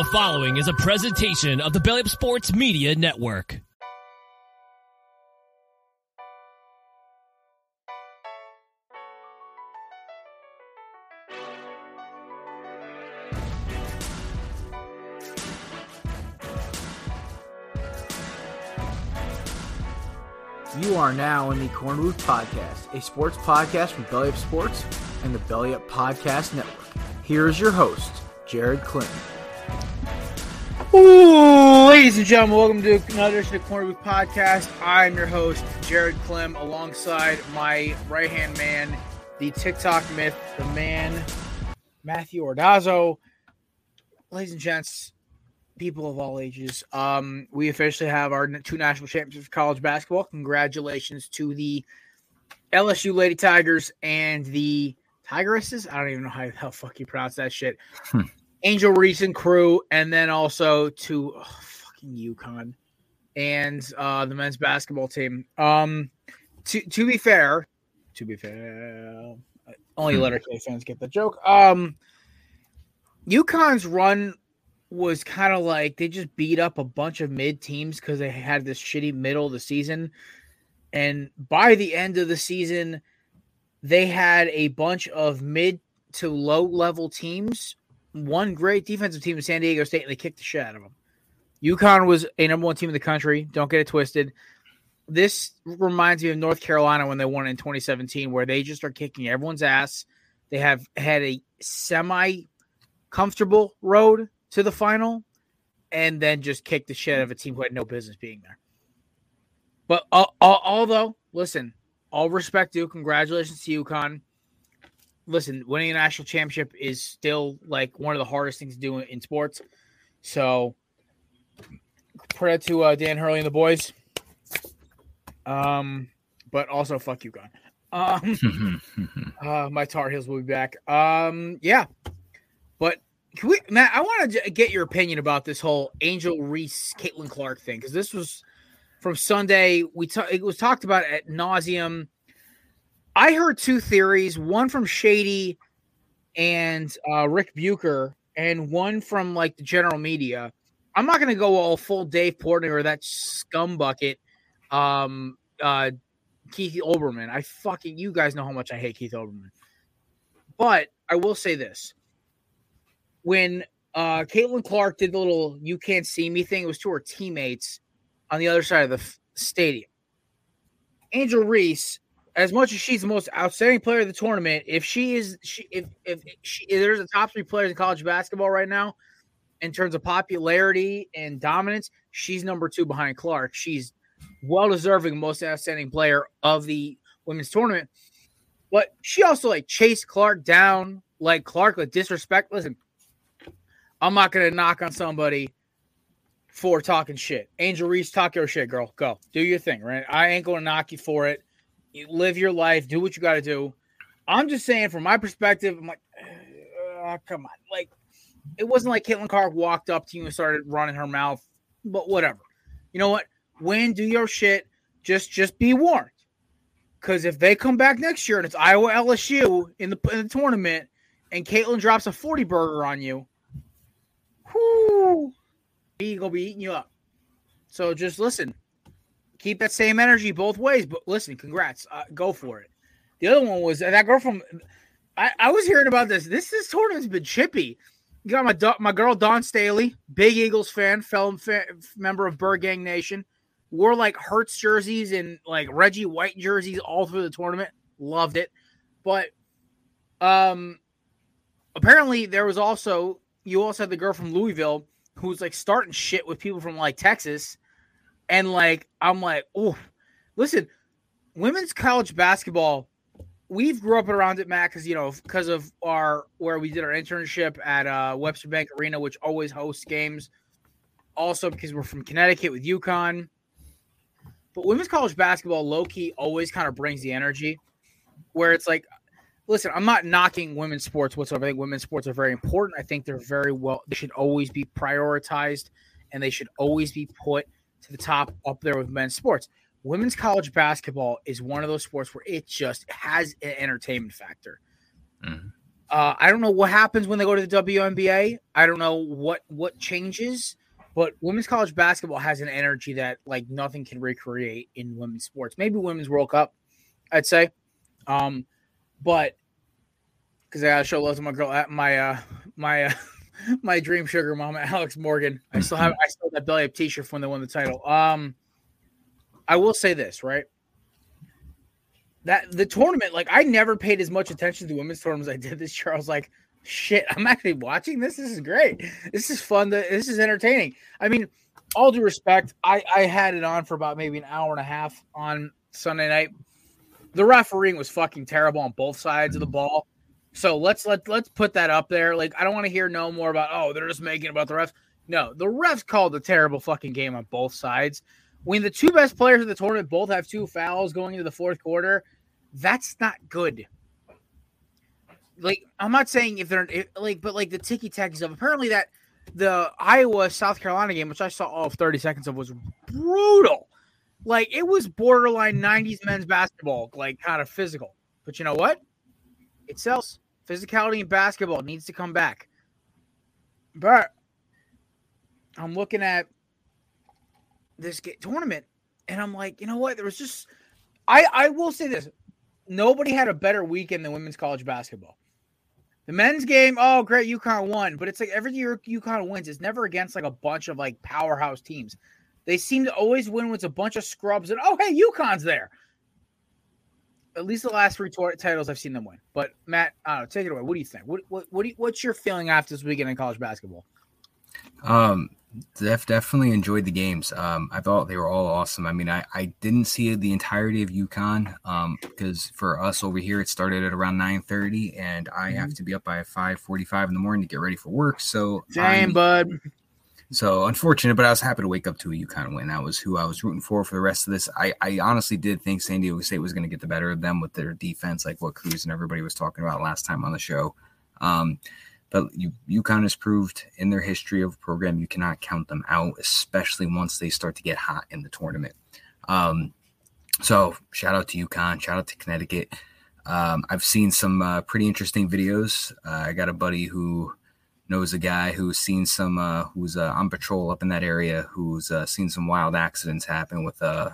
The following is a presentation of the Belly Up Sports Media Network. You are now in the Corner Booth Podcast, a sports podcast from Belly Up Sports and the Belly Up Podcast Network. Here is your host, Jared Clinton. Ooh, ladies and gentlemen, welcome to another edition of Corner Booth Podcast. I'm your host, Jared Clem, alongside my right hand man, the TikTok myth, the man, Matthew Ordazzo. Ladies and gents, people of all ages, um, we officially have our two national championships for college basketball. Congratulations to the LSU Lady Tigers and the Tigresses. I don't even know how how fuck you pronounce that shit. Angel Reese and crew, and then also to oh, fucking UConn and uh, the men's basketball team. Um, to to be fair, to be fair, only letter K fans get the joke. Um, UConn's run was kind of like they just beat up a bunch of mid teams because they had this shitty middle of the season, and by the end of the season, they had a bunch of mid to low level teams one great defensive team in San Diego State, and they kicked the shit out of them. UConn was a number one team in the country. Don't get it twisted. This reminds me of North Carolina when they won in 2017, where they just are kicking everyone's ass. They have had a semi comfortable road to the final, and then just kicked the shit out of a team who had no business being there. But uh, uh, although, listen, all respect to, congratulations to UConn listen, winning a national championship is still like one of the hardest things to do in sports. So credit to uh, Dan Hurley and the boys. Um, but also fuck you, gun. Um, uh, my Tar Heels will be back. Um, yeah, but can we, Matt? I want to get your opinion about this whole Angel Reese, Caitlin Clark thing because this was from Sunday. We ta- it was talked about at nauseum I heard two theories, one from Shady and uh, Rick Bucher, and one from like the general media. I'm not going to go all full Dave Portnoy or that scumbucket, um, uh, Keith Olbermann. I fucking you guys know how much I hate Keith Olbermann, but I will say this: when uh, Caitlin Clark did the little "you can't see me" thing, it was to her teammates on the other side of the f- stadium. Angel Reese as much as she's the most outstanding player of the tournament, if she is, she, if if, she, if there's a top three players in college basketball right now, in terms of popularity and dominance, she's number two behind Clark. She's well deserving most outstanding player of the women's tournament. But she also like chased Clark down, like Clark like disrespect. Listen, I'm not gonna knock on somebody for talking shit. Angel Reese, talk your shit, girl. Go do your thing, right? I ain't gonna knock you for it you live your life, do what you got to do. I'm just saying, from my perspective, I'm like, uh, come on, like it wasn't like Caitlin Clark walked up to you and started running her mouth, but whatever. You know what? Win, do your shit. Just, just be warned, because if they come back next year and it's Iowa LSU in the in the tournament, and Caitlin drops a forty burger on you, whoo, he gonna be eating you up. So just listen keep that same energy both ways. But listen, congrats, uh, go for it. The other one was that girl from. I, I was hearing about this. This this tournament's been chippy. You got my my girl Dawn Staley, big Eagles fan, fellow member of Bird Gang Nation, wore like Hurts jerseys and like Reggie White jerseys all through the tournament. Loved it, but um, apparently there was also you also had the girl from Louisville who was like starting shit with people from like Texas and like, I'm like, oh, listen, women's college basketball, we've grew up around it, Matt, because you know, because of our where we did our internship at uh, Webster Bank Arena, which always hosts games. Also, because we're from Connecticut with UConn. But women's college basketball, low key, always kind of brings the energy where it's like, listen, I'm not knocking women's sports whatsoever. I think women's sports are very important. I think they're very well, they should always be prioritized and they should always be put to the top up there with men's sports. Women's college basketball is one of those sports where it just has an entertainment factor. Mm-hmm. Uh, I don't know what happens when they go to the WNBA. I don't know what what changes, but women's college basketball has an energy that like nothing can recreate in women's sports. Maybe women's World Cup, I'd say. Um, but because I gotta show love to my girl, at my uh, my uh, my dream sugar mama, Alex Morgan. I still have I still have that belly up T-shirt from when they won the title. Um, I will say this right that the tournament, like I never paid as much attention to the women's tournament as I did this year. I was like, shit, I'm actually watching this. This is great. This is fun. This is entertaining. I mean, all due respect, I, I had it on for about maybe an hour and a half on Sunday night. The refereeing was fucking terrible on both sides of the ball. So let's let let's put that up there. Like I don't want to hear no more about oh they're just making about the refs. No, the refs called a terrible fucking game on both sides when the two best players of the tournament both have two fouls going into the fourth quarter, that's not good. Like I'm not saying if they're like, but like the ticky tacky stuff. Apparently that the Iowa South Carolina game, which I saw all of 30 seconds of, was brutal. Like it was borderline 90s men's basketball, like kind of physical. But you know what? It sells. Physicality in basketball needs to come back. But I'm looking at this tournament, and I'm like, you know what? There was just, I I will say this: nobody had a better weekend than women's college basketball. The men's game, oh great, UConn won, but it's like every year UConn wins, it's never against like a bunch of like powerhouse teams. They seem to always win with a bunch of scrubs, and oh hey, UConn's there. At least the last three titles I've seen them win. But Matt, I don't know, take it away. What do you think? What what what you, what's your feeling after this weekend in college basketball? Um, Def definitely enjoyed the games. Um, I thought they were all awesome. I mean, I, I didn't see the entirety of UConn um, because for us over here, it started at around 9.30 and I mm-hmm. have to be up by 5.45 in the morning to get ready for work. So Same, bud. So unfortunate, but I was happy to wake up to a UConn win. That was who I was rooting for for the rest of this. I, I honestly did think San Diego State was going to get the better of them with their defense, like what Cruz and everybody was talking about last time on the show. Um, but you, UConn has proved in their history of program you cannot count them out, especially once they start to get hot in the tournament. Um, so shout out to UConn, shout out to Connecticut. Um, I've seen some uh, pretty interesting videos. Uh, I got a buddy who knows a guy who's seen some uh, who's uh, on patrol up in that area who's uh, seen some wild accidents happen with uh,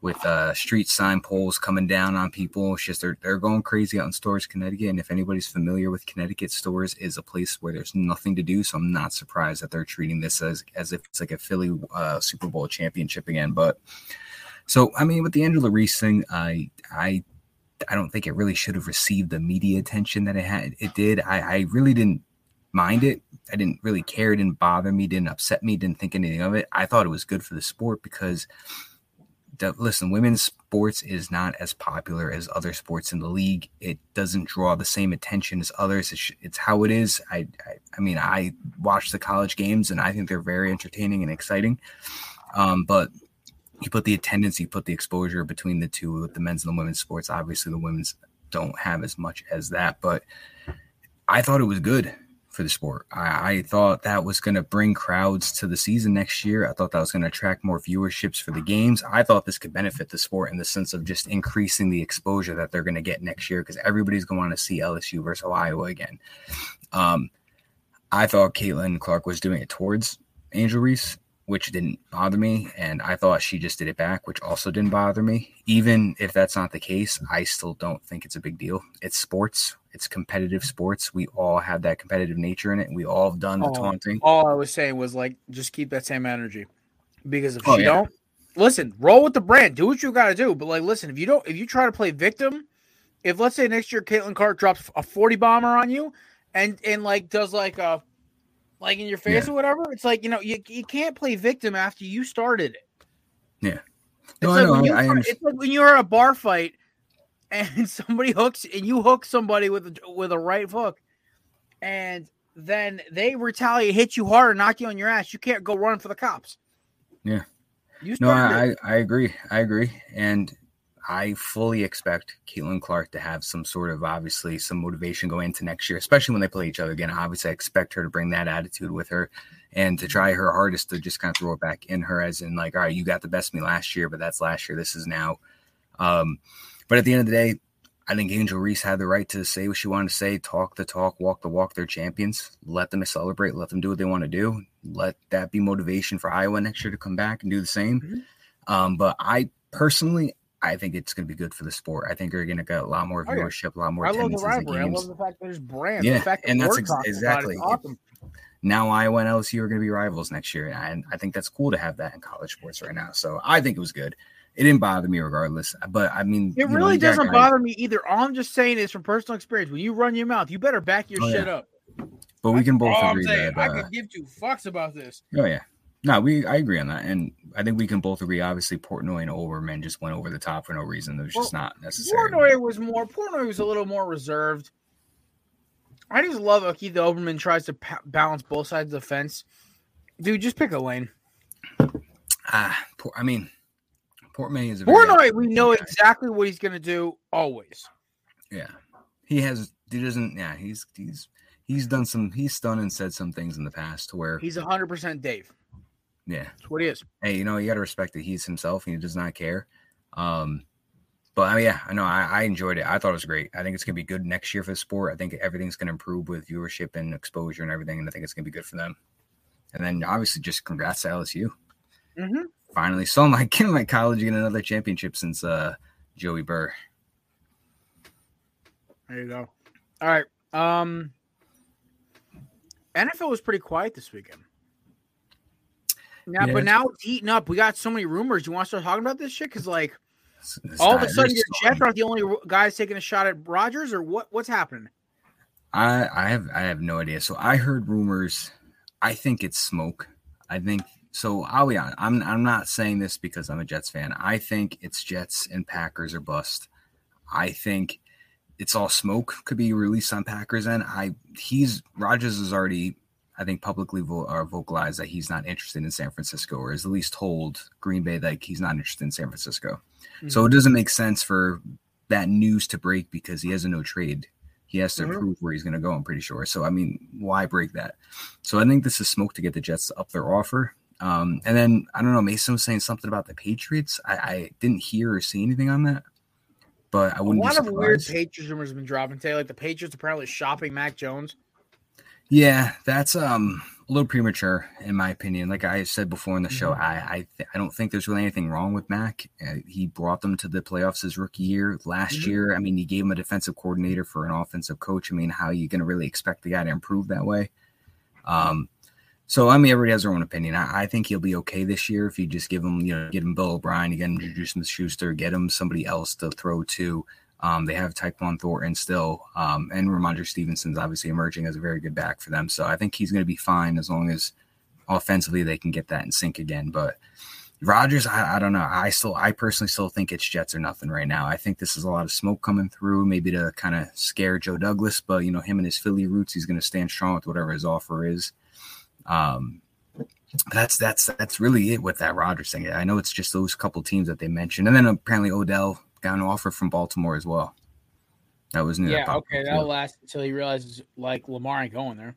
with uh, street sign poles coming down on people. It's just they're, they're going crazy out in Storrs, Connecticut. And if anybody's familiar with Connecticut, Storrs is a place where there's nothing to do. So I'm not surprised that they're treating this as, as if it's like a Philly uh, Super Bowl championship again. But so, I mean, with the Angela Reese thing, I, I, I don't think it really should have received the media attention that it had. It did. I, I really didn't mind it. I didn't really care. It didn't bother me. Didn't upset me. Didn't think anything of it. I thought it was good for the sport because – listen, women's sports is not as popular as other sports in the league. It doesn't draw the same attention as others. It's, it's how it is. I, I, I mean, I watch the college games and I think they're very entertaining and exciting. Um, but you put the attendance, you put the exposure between the two with the men's and the women's sports. Obviously, the women's don't have as much as that, but I thought it was good for the sport. I, I thought that was going to bring crowds to the season next year. I thought that was going to attract more viewerships for the games. I thought this could benefit the sport in the sense of just increasing the exposure that they're going to get next year because everybody's going to want to see LSU versus Iowa again. Um, I thought Caitlin Clark was doing it towards Angel Reese which didn't bother me. And I thought she just did it back, which also didn't bother me. Even if that's not the case, I still don't think it's a big deal. It's sports, it's competitive sports. We all have that competitive nature in it. We all have done the taunting. All I was saying was like, just keep that same energy because if oh, you yeah. don't, listen, roll with the brand, do what you got to do. But like, listen, if you don't, if you try to play victim, if let's say next year Caitlin Clark drops a 40 bomber on you and, and like does like a, like in your face yeah. or whatever. It's like you know you, you can't play victim after you started it. Yeah, no, it's, like I, I, I it's like when you're at a bar fight and somebody hooks and you hook somebody with a, with a right hook, and then they retaliate, hit you hard, and knock you on your ass. You can't go run for the cops. Yeah. You no, I, I agree. I agree. And I fully expect Caitlin Clark to have some sort of obviously some motivation going into next year, especially when they play each other again. Obviously, I expect her to bring that attitude with her and to try her hardest to just kind of throw it back in her, as in like, all right, you got the best of me last year, but that's last year. This is now. Um, but at the end of the day, I think Angel Reese had the right to say what she wanted to say, talk the talk, walk the walk. They're champions. Let them celebrate. Let them do what they want to do. Let that be motivation for Iowa next year to come back and do the same. Mm-hmm. Um, but I personally, I think it's going to be good for the sport. I think you're going to get a lot more viewership, a lot more. I love the rivalry. I love the fact that there's brands. Yeah, that and that's ex- exactly awesome. Now Iowa and LSU are going to be rivals next year, and I think that's cool to have that in college sports right now. So I think it was good. It didn't bother me regardless, but I mean, it really know, doesn't bother me either. All I'm just saying is from personal experience. When you run your mouth, you better back your oh, shit yeah. up. But we can both agree that uh, I can give two fucks about this. Oh yeah, no, we I agree on that, and I think we can both agree. Obviously, Portnoy and Olbermann just went over the top for no reason. It was well, just not necessary. Portnoy was more. Portnoy was a little more reserved. I just love how Keith Olbermann tries to pa- balance both sides of the fence. Dude, just pick a lane. Ah, uh, I mean, Portnoy is a Portnoy. We know guy. exactly what he's going to do always. Yeah, he has. He doesn't. Yeah, he's he's he's done some. He's done and said some things in the past to where he's hundred percent Dave. Yeah, that's what he is. Hey, you know you got to respect that he's himself. And he does not care. Um, but I mean, yeah, I know I, I, enjoyed it. I thought it was great. I think it's gonna be good next year for the sport. I think everything's gonna improve with viewership and exposure and everything, and I think it's gonna be good for them. And then obviously, just congrats to LSU. Mm-hmm. Finally, saw my kid in my college get another championship since uh, Joe Burrow. There you go. All right. Um, NFL was pretty quiet this weekend. Yeah, yeah, but now it's heating up. We got so many rumors. You want to start talking about this shit? Because like all of a sudden, your Jets are the only guys taking a shot at Rodgers, or what? What's happening? I I have I have no idea. So I heard rumors. I think it's smoke. I think so. I'll be honest. I'm I'm not saying this because I'm a Jets fan. I think it's Jets and Packers or bust. I think it's all smoke. Could be released on Packers and I he's Rodgers is already I think publicly vo- or vocalized that he's not interested in San Francisco, or is at least told Green Bay that he's not interested in San Francisco. Mm-hmm. So it doesn't make sense for that news to break because he has a no trade. He has to mm-hmm. prove where he's going to go. I'm pretty sure. So I mean, why break that? So I think this is smoke to get the Jets up their offer. Um, and then I don't know. Mason was saying something about the Patriots. I, I didn't hear or see anything on that, but I wouldn't. A lot of weird Patriots rumors have been dropping today. Like the Patriots apparently shopping Mac Jones. Yeah, that's um a little premature in my opinion. Like I said before in the show, mm-hmm. I I, th- I don't think there's really anything wrong with Mac. Uh, he brought them to the playoffs his rookie year last mm-hmm. year. I mean, he gave him a defensive coordinator for an offensive coach. I mean, how are you going to really expect the guy to improve that way? Um, so I mean, everybody has their own opinion. I, I, think he'll be okay this year if you just give him, you know, get him Bill O'Brien, you get him Juju Smith Schuster, get him somebody else to throw to. Um, they have Tyquan Thornton still, um, and Rhamondre Stevenson's obviously emerging as a very good back for them. So I think he's going to be fine as long as offensively they can get that in sync again. But Rodgers, I, I, don't know. I still, I personally still think it's Jets or nothing right now. I think this is a lot of smoke coming through, maybe to kind of scare Joe Douglas. But you know, him and his Philly roots, he's going to stand strong with whatever his offer is. Um, that's that's that's really it with that Rodgers thing. I know it's just those couple teams that they mentioned, and then apparently Odell got an offer from Baltimore as well. That was new. Yeah, okay, that'll last until he realizes like Lamar ain't going there.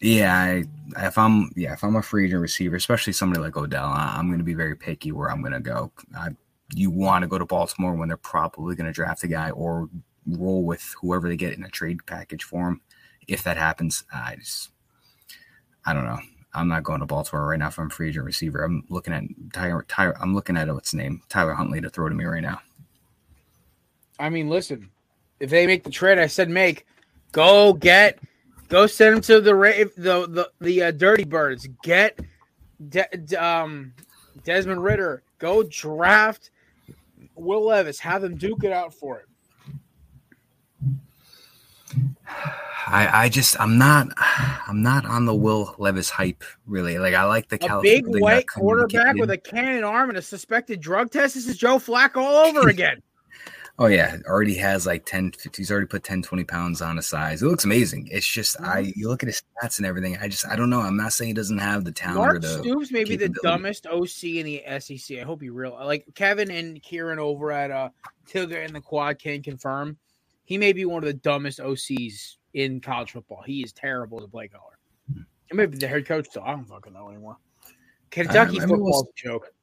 Yeah, I, if I'm yeah, if I'm a free agent receiver, especially somebody like Odell, I, am going to be very picky where I'm going to go. I, you want to go to Baltimore when they're probably going to draft a guy or roll with whoever they get in a trade package for him. If that happens, I just I don't know. I'm not going to Baltimore right now if I'm a free agent receiver. I'm looking at Tyler. Tyler I'm looking at what's his name, Tyler Huntley, to throw to me right now. I mean, listen, if they make the trade, I said make, go get, go send him to the the the the uh, Dirty Birds. Get, De, um, Desmond Ridder. Go draft Will Levis. Have them duke it out for it. I, I just I'm not I'm not on the Will Levis hype really. Like I like the a Cal- big white quarterback with a cannon arm and a suspected drug test. This is Joe Flacco all over again. Oh yeah, already has like 10 he's already put 10 20 pounds on his size. It looks amazing. It's just mm-hmm. I you look at his stats and everything. I just I don't know. I'm not saying he doesn't have the talent Mark or the Stoops may be the dumbest OC in the SEC. I hope you real like Kevin and Kieran over at uh Tilga and the Quad can confirm. He may be one of the dumbest OCs in college football. He is terrible as a play caller. He may be the head coach though. I don't fucking know anymore. Kentucky football's we'll, a joke.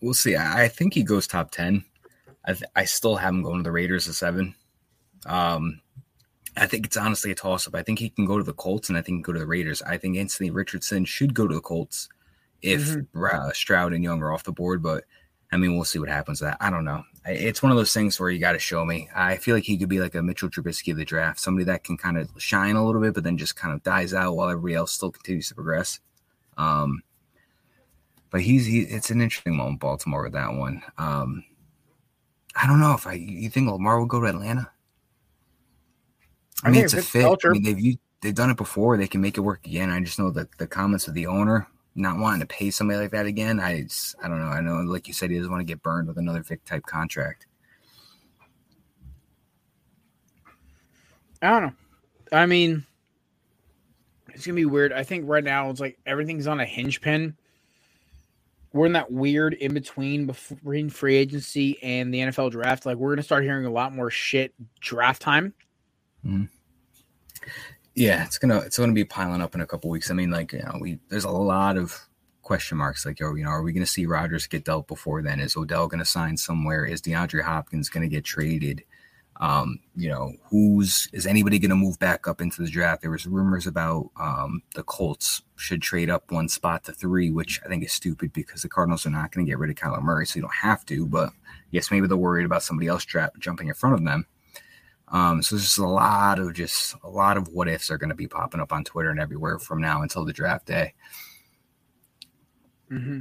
We'll see. I think he goes top ten. I, th- I still have him going to the Raiders at seven. Um, I think it's honestly a toss up. I think he can go to the Colts and I think he can go to the Raiders. I think Anthony Richardson should go to the Colts if mm-hmm. uh, Stroud and Young are off the board. But I mean, we'll see what happens. That I don't know. It's one of those things where you got to show me. I feel like he could be like a Mitchell Trubisky of the draft, somebody that can kind of shine a little bit, but then just kind of dies out while everybody else still continues to progress. Um, but he's he, it's an interesting moment, Baltimore with that one. Um, I don't know if I you think Lamar will go to Atlanta. I, I mean, it's a fit. I mean, they've they've done it before. They can make it work again. I just know that the comments of the owner not wanting to pay somebody like that again. I just, I don't know. I know, like you said, he doesn't want to get burned with another Vic type contract. I don't know. I mean, it's gonna be weird. I think right now it's like everything's on a hinge pin. We're in that weird in between between free agency and the NFL draft. Like we're gonna start hearing a lot more shit draft time. Mm-hmm. Yeah, it's gonna it's gonna be piling up in a couple weeks. I mean, like you know, we there's a lot of question marks. Like, oh, you know, are we gonna see Rodgers get dealt before then? Is Odell gonna sign somewhere? Is DeAndre Hopkins gonna get traded? Um, you know, who's is anybody gonna move back up into the draft? There was rumors about um, the Colts should trade up one spot to three, which I think is stupid because the Cardinals are not gonna get rid of Kyler Murray, so you don't have to. But yes, maybe they're worried about somebody else dra- jumping in front of them. Um, so there's just a lot of just a lot of what ifs are going to be popping up on Twitter and everywhere from now until the draft day. Mm-hmm.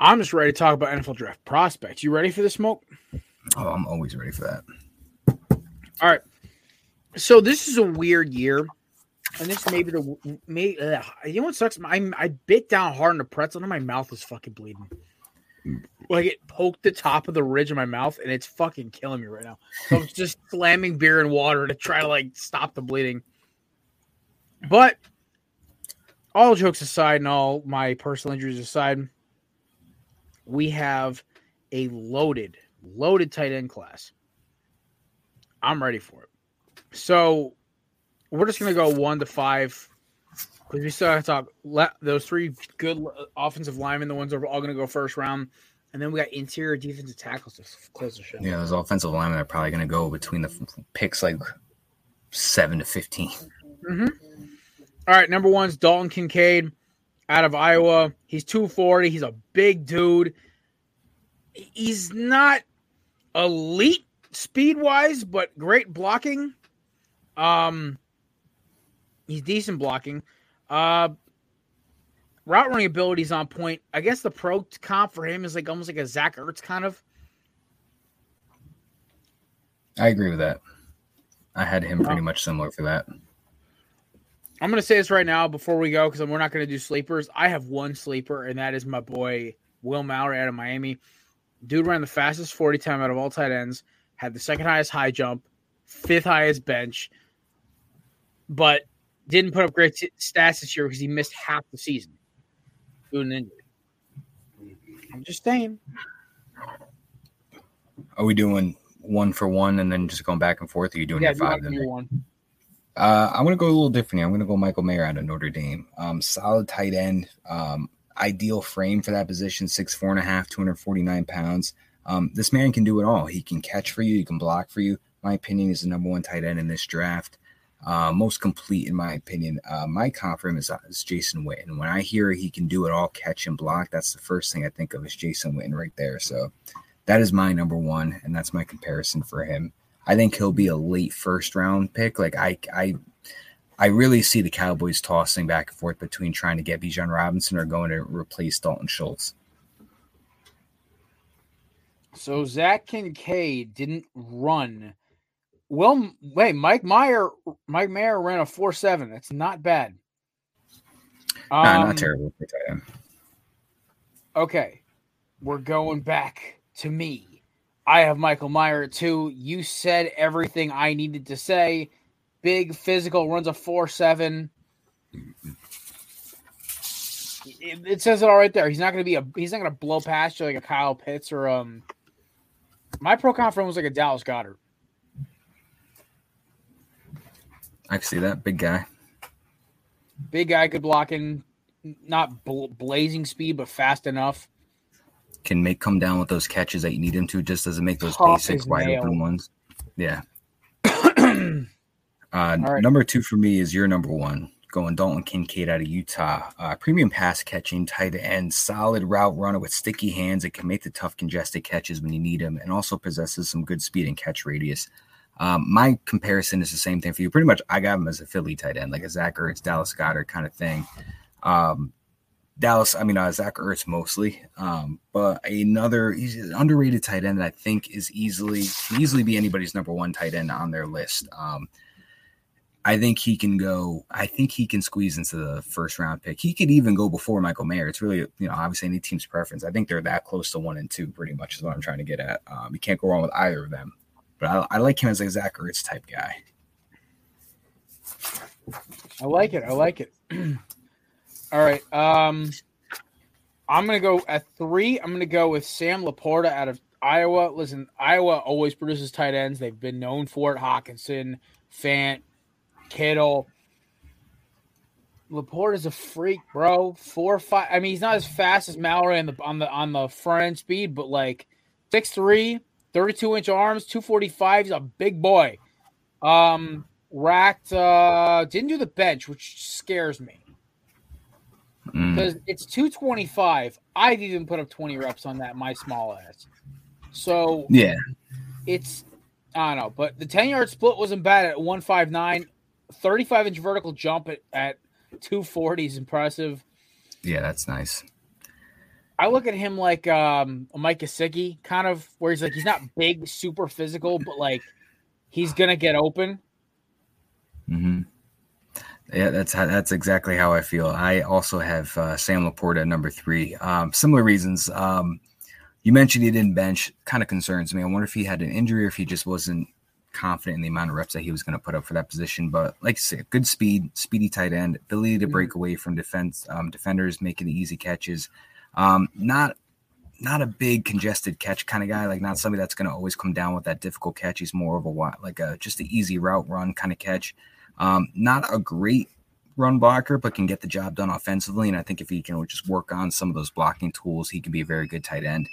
I'm just ready to talk about NFL draft prospects. You ready for the smoke? Oh, I'm always ready for that. All right. So this is a weird year, and this may be the may. Ugh, you know what sucks? I I bit down hard on the pretzel, and my mouth is fucking bleeding like it poked the top of the ridge of my mouth and it's fucking killing me right now. So I'm just slamming beer and water to try to like stop the bleeding. But all jokes aside and all my personal injuries aside, we have a loaded, loaded tight end class. I'm ready for it. So we're just gonna go one to five because we still have to talk le- those three good offensive linemen, the ones that are all going to go first round, and then we got interior defensive tackles to close the show. Yeah, those offensive linemen are probably going to go between the picks like seven to 15 mm-hmm. All right, number one's Dalton Kincaid out of Iowa. He's two forty. He's a big dude. He's not elite speed wise, but great blocking. Um, he's decent blocking. Uh, route running ability is on point. I guess the pro comp for him is like almost like a Zach Ertz kind of. I agree with that. I had him pretty much similar for that. I'm going to say this right now before we go because we're not going to do sleepers. I have one sleeper, and that is my boy Will Mallory out of Miami. Dude ran the fastest 40 time out of all tight ends, had the second highest high jump, fifth highest bench, but didn't put up great stats this year because he missed half the season due to an injury. I'm just saying. Are we doing one for one and then just going back and forth? Or are you doing yeah, five? Then? One. Uh, I'm going to go a little different here. I'm going to go Michael Mayer out of Notre Dame. Um, solid tight end. Um, ideal frame for that position. Six four and a half, 249 pounds. Um, this man can do it all. He can catch for you. He can block for you. My opinion is the number one tight end in this draft uh, most complete in my opinion. Uh, my confidence is, uh, is Jason Witten. When I hear he can do it all, catch and block, that's the first thing I think of is Jason Witten right there. So that is my number one, and that's my comparison for him. I think he'll be a late first round pick. Like I, I, I really see the Cowboys tossing back and forth between trying to get Bijan Robinson or going to replace Dalton Schultz. So Zach Kincaid didn't run well, wait, Mike Mayer, Mike Mayer ran a four seven. That's not bad. Um, no, not terrible. Okay, we're going back to me. I have Michael Mayer too. You said everything I needed to say. Big physical, runs a four seven. It, it says it all right there. He's not going to be a. He's not going to blow past you like a Kyle Pitts or um. My pro conference was like a Dallas Goedert. I see that big guy. Big guy, good blocking, not bl- blazing speed, but fast enough. Can make come down with those catches that you need him to. Just doesn't make those Tough basic wide nail. open ones. Yeah. Uh, right. Number two for me is your number one, going Dalton Kincaid out of Utah. Uh, premium pass catching, tight end, solid route runner with sticky hands that can make the tough congested catches when you need them, and also possesses some good speed and catch radius. Um, my comparison is the same thing for you. Pretty much, I got him as a Philly tight end, like a Zach Ertz, Dallas Goedert kind of thing. Um, Dallas, I mean, uh, Zach Ertz mostly, um, but another he's an underrated tight end that I think is easily can easily be anybody's number one tight end on their list. Um, I think he can go. I think he can squeeze into the first round pick. He could even go before Michael Mayer. It's really, you know, obviously any team's preference. I think they're that close to one and two, pretty much is what I'm trying to get at. Um, you can't go wrong with either of them. But I, I like him as a Zach Ertz type guy. I like it. I like it. All right. Um, I'm gonna go at three. I'm gonna go with Sam LaPorta out of Iowa. Listen, Iowa always produces tight ends. They've been known for it. Hockenson, Fant, Kittle. LaPorta is a freak, bro. Four five. I mean, he's not as fast as Mallory on the on the on the front end speed, but like 6'3", 32 inch arms, 245. He's a big boy. Um, racked uh didn't do the bench, which scares me. Mm. because mm. it's 225. I've even put up 20 reps on that, my small ass. So yeah, it's I don't know, but the 10 yard split wasn't bad at 159. 35 inch vertical jump at, at 240 is impressive. Yeah, that's nice. I look at him like um Mike Gesicki, kind of where he's like he's not big, super physical, but like he's gonna get open. Mm-hmm. Yeah, that's how, that's exactly how I feel. I also have uh, Sam LaPorta at number three. Um, similar reasons. Um, you mentioned he didn't bench. Kind of concerns me. I wonder if he had an injury or if he just wasn't confident in the amount of reps that he was going to put up for that position. But like I said, good speed, speedy tight end, ability to break mm-hmm. away from defense um, defenders, making the easy catches. Um, not not a big congested catch kind of guy. Like not somebody that's going to always come down with that difficult catch. He's more of a like a just an easy route run kind of catch. Um, not a great run blocker, but can get the job done offensively. And I think if he can just work on some of those blocking tools, he can be a very good tight end.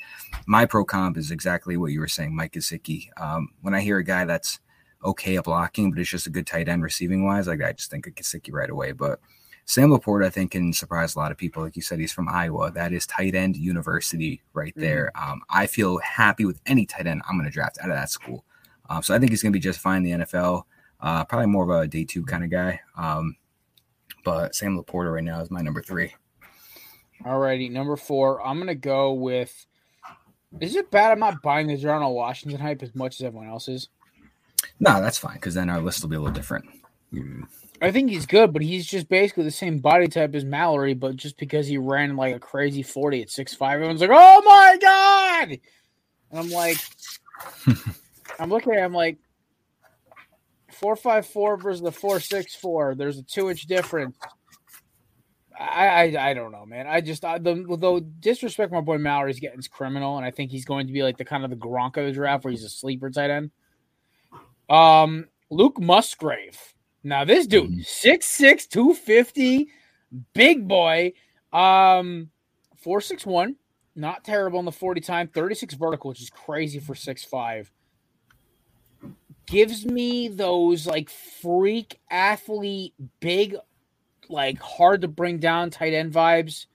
My pro comp is exactly what you were saying, Mike Gesicki. Um, when I hear a guy that's okay at blocking, but it's just a good tight end receiving wise, like I just think of Gesicki right away. But Sam LaPorta, I think, can surprise a lot of people. Like you said, he's from Iowa. That is tight end university right mm-hmm. there. Mm-hmm. Um, I feel happy with any tight end I'm going to draft out of that school. Um, so I think he's going to be just fine in the NFL. Uh, probably more of a day two kind of guy. Um, but Sam LaPorta right now is my number three. All righty, number four. I'm gonna go with. Is it bad I'm not buying the Darnell Washington hype as much as everyone else is? No, that's fine because then our list will be a little different. Mm. I think he's good, but he's just basically the same body type as Mallory, but just because he ran like a crazy 40 at six five, everyone's like, oh my God. And I'm like, I'm looking at him like, four five four versus the four six four. There's a two inch difference. I, I, I don't know, man. I just I, the though disrespect my boy Mallory's getting is criminal, and I think he's going to be like the kind of the Gronk of the draft where he's a sleeper tight end. Um, Luke Musgrave. Now this dude, mm-hmm. six six two fifty, big boy. Um, four six one, not terrible in the forty time, thirty six vertical, which is crazy for six five gives me those like freak athlete, big, like hard to bring down tight end vibes.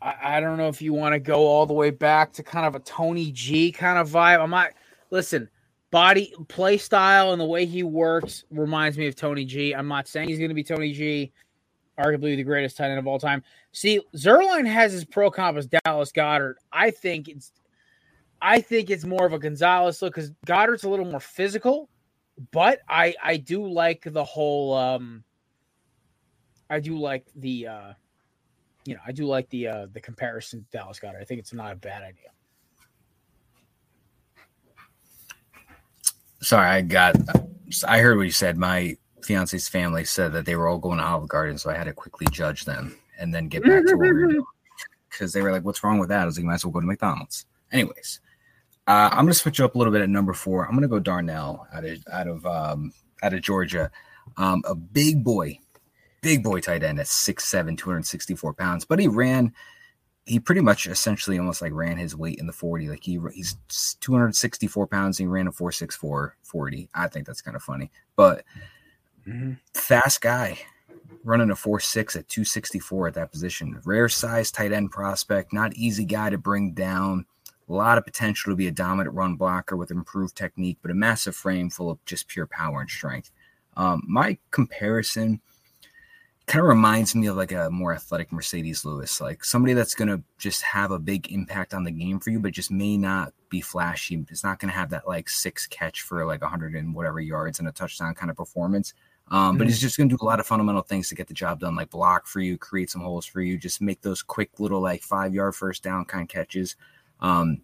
I, I don't know if you want to go all the way back to kind of a Tony G kind of vibe. I'm not listen, body play style and the way he works reminds me of Tony G. I'm not saying he's going to be Tony G, arguably the greatest tight end of all time. See, Zierlein has his pro comp as Dallas Goedert. I think it's I think it's more of a Gonzalez look because Goedert's a little more physical, but I I do like the whole um I do like the uh you know I do like the uh the comparison to Dallas Goedert. I think it's not a bad idea. Sorry, I got I heard what you said. My fiance's family said that they were all going to Olive Garden, so I had to quickly judge them and then get back to where because they were like, "What's wrong with that?" I was like, "You might as well go to McDonald's." Anyways, uh, I'm going to switch up a little bit at number four. I'm going to go Darnell out of out of um, out of Georgia, um, a big boy, big boy tight end at 6'7", 264 pounds. But he ran he pretty much essentially almost like ran his weight in the 40. Like he he's 264 pounds and he ran a 464 40. I think that's kind of funny. But mm-hmm. fast guy running a 4.6 at 264 at that position. Rare size tight end prospect, not easy guy to bring down. A lot of potential to be a dominant run blocker with improved technique, but a massive frame full of just pure power and strength. Um, my comparison kind of reminds me of like a more athletic Marcedes Lewis, like somebody that's going to just have a big impact on the game for you, but just may not be flashy. It's not going to have that like six catch for like 100 and whatever yards and a touchdown kind of performance. Um, mm-hmm. But he's just going to do a lot of fundamental things to get the job done, like block for you, create some holes for you, just make those quick little like five yard first down kind of catches. Um,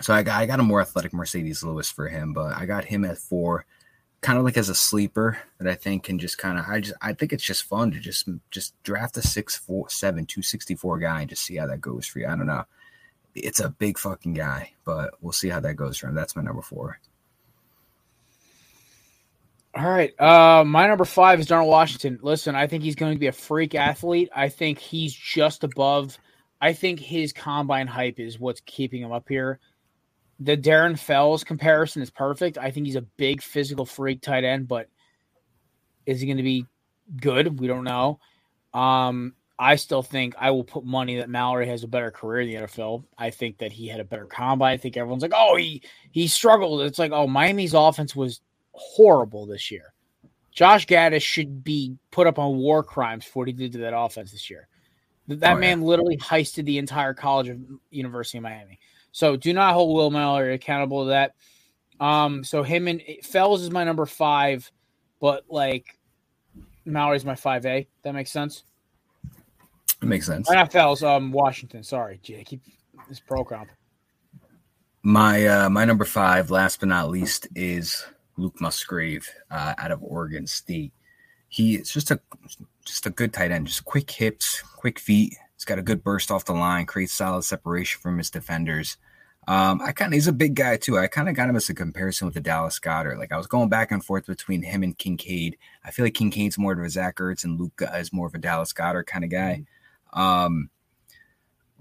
so I got, I got a more athletic Marcedes Lewis for him, but I got him at four, kind of like as a sleeper that I think can just kind of I just I think it's just fun to just just draft a six four seven two sixty four guy and just see how that goes for you. I don't know. It's a big fucking guy, but we'll see how that goes for him. That's my number four. All right. Uh, my number five is Darnell Washington. Listen, I think he's going to be a freak athlete. I think he's just above. I think his combine hype is what's keeping him up here. The Darren Fells comparison is perfect. I think he's a big physical freak tight end, but is he going to be good? We don't know. Um, I still think I will put money that Mallory has a better career in the NFL. I think that he had a better combine. I think everyone's like, oh, he he struggled. It's like, oh, Miami's offense was horrible this year. Josh Gattis should be put up on war crimes for what he did to that offense this year. That oh, man yeah. literally heisted the entire college of University of Miami. So do not hold Will Mallory accountable to that. Um, so him and Fells is my number five, but like Mallory's my five A. That makes sense. It makes sense. Not Fells, um, Washington. Sorry, Jake. Keep this pro comp. My uh, my number five, last but not least, is Luke Musgrave uh, out of Oregon State. He is just a just a good tight end, just quick hips, quick feet. He's got a good burst off the line, creates solid separation from his defenders. Um, I kind of he's a big guy too. I kind of got him as a comparison with the Dallas Goedert. Like I was going back and forth between him and Kincaid. I feel like Kincaid's more of a Zach Ertz and Luca is more of a Dallas Goedert kind of guy. Um,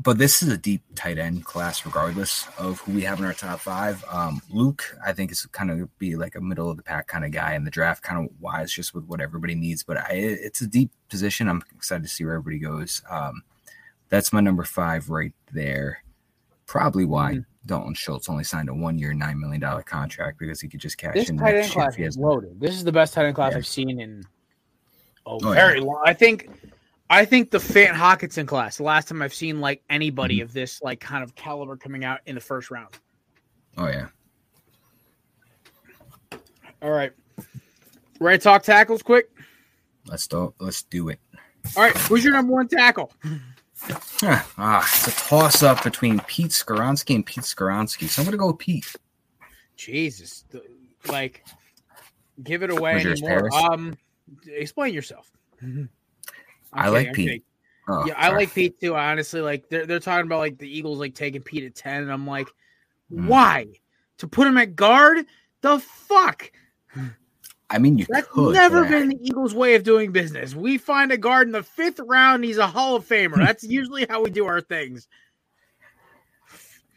but this is a deep tight end class, regardless of who we have in our top five. Um, Luke, I think, is kind of be like a middle of the pack kind of guy in the draft, kind of wise just with what everybody needs. But I, it's a deep position. I'm excited to see where everybody goes. Um, that's my number five right there. Probably why mm-hmm. Dalton Schultz only signed a one year, $9 million contract because he could just cash this in. Tight end class is loaded. This is the best tight end class yeah. I've seen in a oh, very yeah. long. I think I think the Fant Hockenson class, the last time I've seen like anybody mm-hmm. of this like kind of caliber coming out in the first round. Oh yeah. All right. Ready to talk tackles quick? Let's do let's do it. All right, who's your number one tackle? ah, it's a toss up between Pete Skoronski and Pete Skoronski. So I'm gonna go with Pete. Jesus. Like give it away anymore. Um explain yourself. I like Pete. Oh, yeah, sorry. I like Pete too. Honestly, like they're they're talking about like the Eagles like taking Pete at ten, and I'm like, mm. why? To put him at guard? The fuck? I mean, you That's could, never been the Eagles' way of doing business. We find a guard in the fifth round, he's a Hall of Famer. That's usually how we do our things.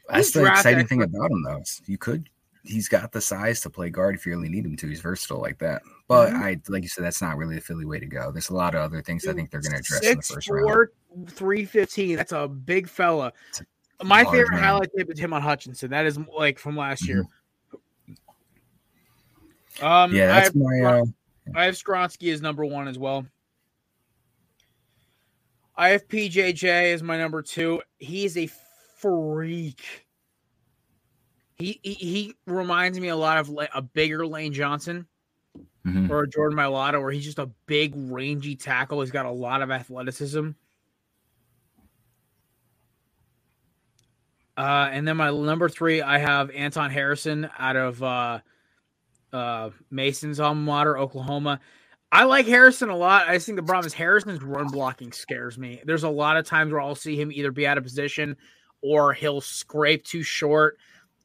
That's the exciting thing about him, though. You could he's got the size to play guard if you really need him to. He's versatile like that. But mm-hmm. I, like you said, that's not really the Philly way to go. There's a lot of other things I think they're going to address Six, in the first four, round. Three fifteen. That's a big fella. A My favorite highlight tape is him on Hutchinson. That is like from last year. Mm-hmm. Um, yeah, that's I have, my. Uh, I have Skoronski as number one as well. I have PJJ as my number two. He's a freak he, he, he reminds me a lot of a bigger Lane Johnson mm-hmm. or Jordan Mailata, where he's just a big, rangy tackle. He's got a lot of athleticism. Uh, and then my number three, I have Anton Harrison out of uh, uh, Mason's alma mater, Oklahoma. I like Harrison a lot. I just think the problem is Harrison's run blocking scares me. There's a lot of times where I'll see him either be out of position or he'll scrape too short.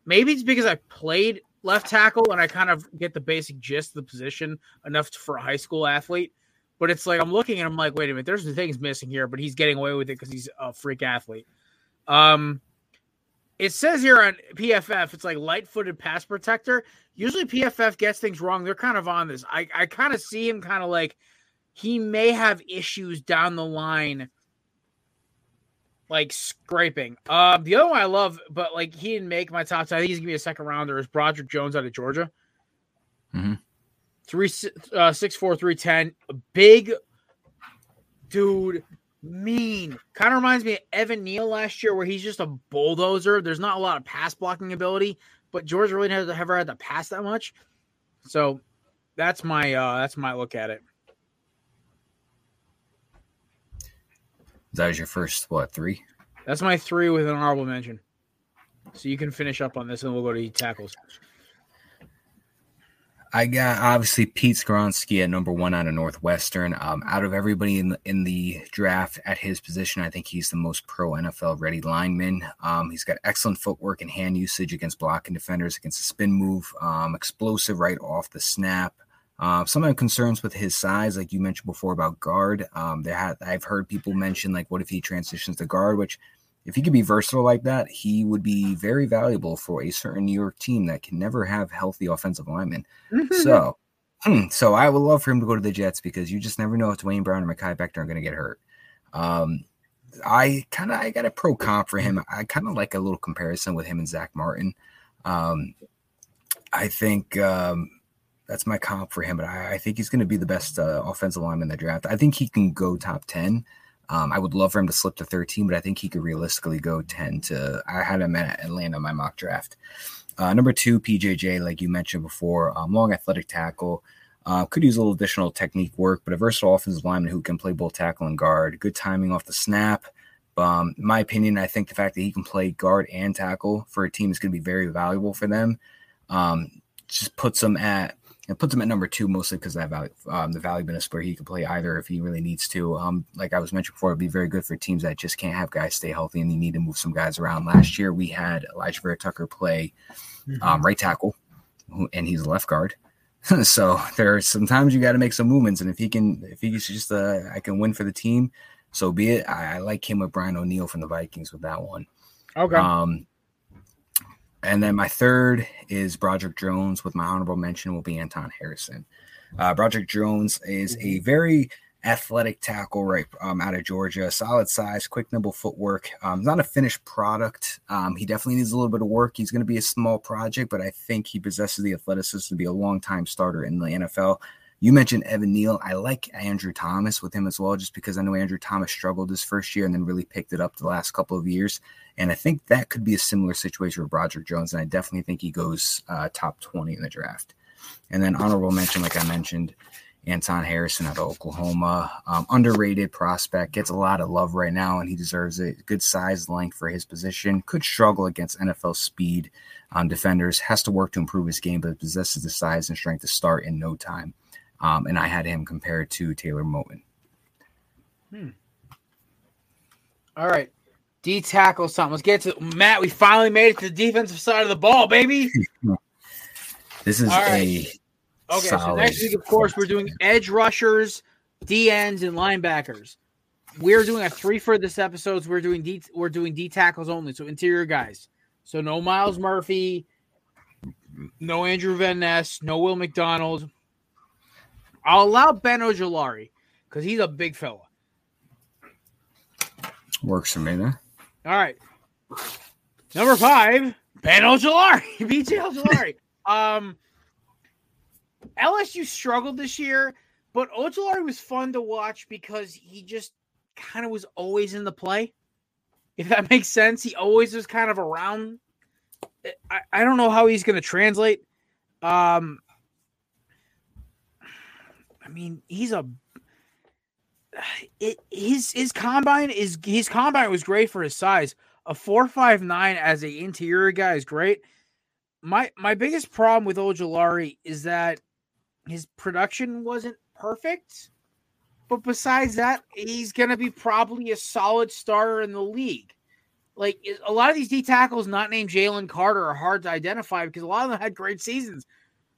Maybe it's because I played left tackle and I kind of get the basic gist of the position enough for a high school athlete. But it's like I'm looking and I'm like, wait a minute, there's the things missing here, but he's getting away with it because he's a freak athlete. Um, it says here on PFF, it's like light-footed pass protector. Usually PFF gets things wrong. They're kind of on this. I, I kind of see him kind of like he may have issues down the line, like scraping. Uh, the other one I love, but like he didn't make my top ten. I think he's gonna be a second rounder. Is Broderick Jones out of Georgia? Mm-hmm. Three uh, six four three ten, big dude mean. Kind of reminds me of Evan Neal last year, where he's just a bulldozer. There's not a lot of pass blocking ability, but George really hasn't ever had to pass that much. So that's my uh that's my look at it. That was your first what three? That's my three with an honorable mention. So you can finish up on this, and we'll go to tackles. I got obviously Pete Skoronski at number one out of Northwestern. Um, out of everybody in the, in the draft at his position, I think he's the most pro NFL ready lineman. Um, he's got excellent footwork and hand usage against blocking defenders, against the spin move, um, explosive right off the snap. Uh, some of the concerns with his size, like you mentioned before about guard, um, there ha- I've heard people mention like, what if he transitions to guard, which if he could be versatile like that, he would be very valuable for a certain New York team that can never have healthy offensive linemen. Mm-hmm. So, hmm, so I would love for him to go to the Jets because you just never know if Duane Brown or Mekhi Becton are going to get hurt. Um, I kind of I got a pro comp for him. I kind of like a little comparison with him and Zack Martin. Um, I think um, that's my comp for him, but I, I think he's going to be the best uh, offensive lineman in the draft. I think he can go top ten. Um, I would love for him to slip to 13, but I think he could realistically go 10 to. I had him at Atlanta in my mock draft. Uh, number two, PJJ, like you mentioned before, um, long athletic tackle. Uh, could use a little additional technique work, but a versatile offensive lineman who can play both tackle and guard. Good timing off the snap. Um, in my opinion, I think the fact that he can play guard and tackle for a team is going to be very valuable for them. Um, just puts them at it puts him at number two mostly because that value, um, the valuableness where he can play either if he really needs to. Um, like I was mentioned before, it'd be very good for teams that just can't have guys stay healthy and you need to move some guys around. Last year we had Alijah Vera-Tucker play mm-hmm. um, right tackle, and he's a left guard. so there are sometimes you got to make some movements, and if he can, if he's just uh, I can win for the team, so be it. I, I like him with Brian O'Neill from the Vikings with that one. Okay. Um, and then my third is Broderick Jones, with my honorable mention will be Anton Harrison. Uh, Broderick Jones is a mm-hmm. very athletic tackle right um, out of Georgia, solid size, quick, nimble footwork. Um, not a finished product. Um, he definitely needs a little bit of work. He's going to be a small project, but I think he possesses the athleticism to be a long time starter in the NFL. You mentioned Evan Neal. I like Andrew Thomas with him as well, just because I know Andrew Thomas struggled his first year and then really picked it up the last couple of years. And I think that could be a similar situation with Roger Jones. And I definitely think he goes uh, top 20 in the draft. And then honorable mention, like I mentioned, Anton Harrison out of Oklahoma. Um, underrated prospect, gets a lot of love right now, and he deserves it. Good size, length for his position. Could struggle against NFL speed um, defenders. Has to work to improve his game, but possesses the size and strength to start in no time. Um, and I had him compared to Taylor Moton. Hmm. All right. D tackle something. Let's get to Matt. We finally made it to the defensive side of the ball, baby. this is right. a okay. So next week, of course, we're doing edge rushers, D ends, and linebackers. We're doing a three for this episode. So we're doing D. We're doing D tackles only. So interior guys. So no Myles Murphy, no Andrew Van Ness, no Will McDonald, I'll allow Ben Ojulari because he's a big fella. Works for me then. All right. Number five, Ben Ojulari. BJ Ojulari. um LSU struggled this year, but Ojulari was fun to watch because he just kind of was always in the play. If that makes sense. He always was kind of around. I, I don't know how he's gonna translate. Um I mean, he's a it his his combine is his combine was great for his size. A four five nine as a interior guy is great. My my biggest problem with Ojulari is that his production wasn't perfect. But besides that, he's gonna be probably a solid starter in the league. Like a lot of these D tackles not named Jalen Carter are hard to identify because a lot of them had great seasons